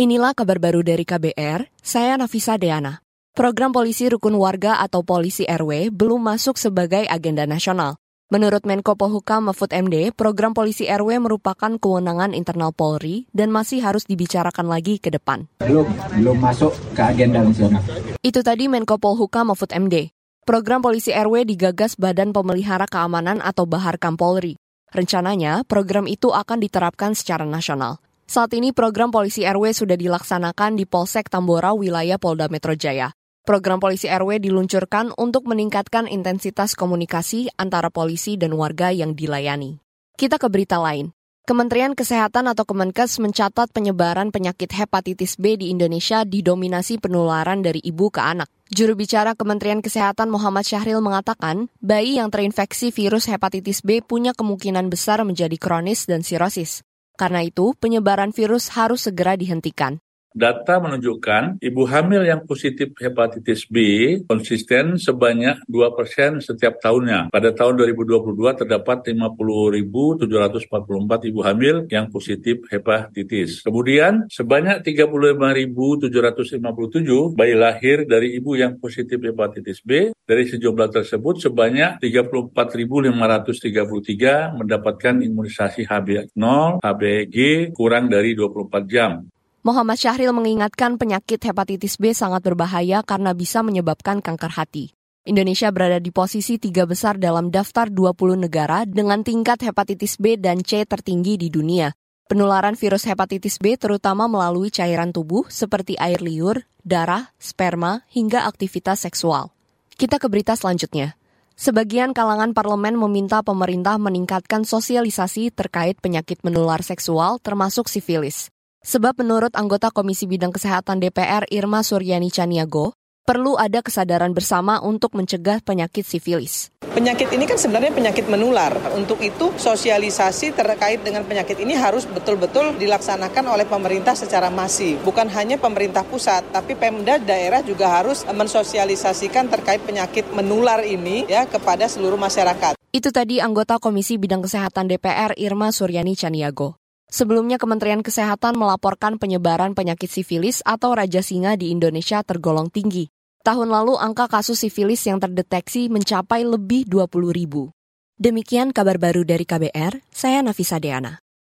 Inilah kabar baru dari KBR, saya Nafisa Deana. Program polisi rukun warga atau polisi RW belum masuk sebagai agenda nasional. Menurut Menko Polhukam Mahfud MD, program polisi RW merupakan kewenangan internal Polri dan masih harus dibicarakan lagi ke depan. Belum, belum masuk ke agenda nasional. Itu tadi Menko Polhukam Mahfud MD. Program polisi RW digagas Badan Pemelihara Keamanan atau Bahar Kampolri. Rencananya, program itu akan diterapkan secara nasional. Saat ini program polisi RW sudah dilaksanakan di Polsek Tambora wilayah Polda Metro Jaya. Program polisi RW diluncurkan untuk meningkatkan intensitas komunikasi antara polisi dan warga yang dilayani. Kita ke berita lain. Kementerian Kesehatan atau Kemenkes mencatat penyebaran penyakit hepatitis B di Indonesia didominasi penularan dari ibu ke anak. Juru bicara Kementerian Kesehatan Muhammad Syahril mengatakan, bayi yang terinfeksi virus hepatitis B punya kemungkinan besar menjadi kronis dan sirosis. Karena itu, penyebaran virus harus segera dihentikan. Data menunjukkan ibu hamil yang positif hepatitis B konsisten sebanyak 2 persen setiap tahunnya. Pada tahun 2022 terdapat 50.744 ibu hamil yang positif hepatitis. Kemudian sebanyak 35.757 bayi lahir dari ibu yang positif hepatitis B. Dari sejumlah tersebut sebanyak 34.533 mendapatkan imunisasi HB0, HBG kurang dari 24 jam. Muhammad Syahril mengingatkan penyakit hepatitis B sangat berbahaya karena bisa menyebabkan kanker hati. Indonesia berada di posisi tiga besar dalam daftar 20 negara dengan tingkat hepatitis B dan C tertinggi di dunia. Penularan virus hepatitis B terutama melalui cairan tubuh seperti air liur, darah, sperma, hingga aktivitas seksual. Kita ke berita selanjutnya. Sebagian kalangan parlemen meminta pemerintah meningkatkan sosialisasi terkait penyakit menular seksual termasuk sifilis. Sebab menurut anggota Komisi Bidang Kesehatan DPR Irma Suryani Caniago, perlu ada kesadaran bersama untuk mencegah penyakit sifilis. Penyakit ini kan sebenarnya penyakit menular. Untuk itu sosialisasi terkait dengan penyakit ini harus betul-betul dilaksanakan oleh pemerintah secara masif. Bukan hanya pemerintah pusat, tapi Pemda daerah juga harus mensosialisasikan terkait penyakit menular ini ya kepada seluruh masyarakat. Itu tadi anggota Komisi Bidang Kesehatan DPR Irma Suryani Caniago. Sebelumnya Kementerian Kesehatan melaporkan penyebaran penyakit sifilis atau raja singa di Indonesia tergolong tinggi. Tahun lalu angka kasus sifilis yang terdeteksi mencapai lebih 20 ribu. Demikian kabar baru dari KBR, saya Nafisa Deana.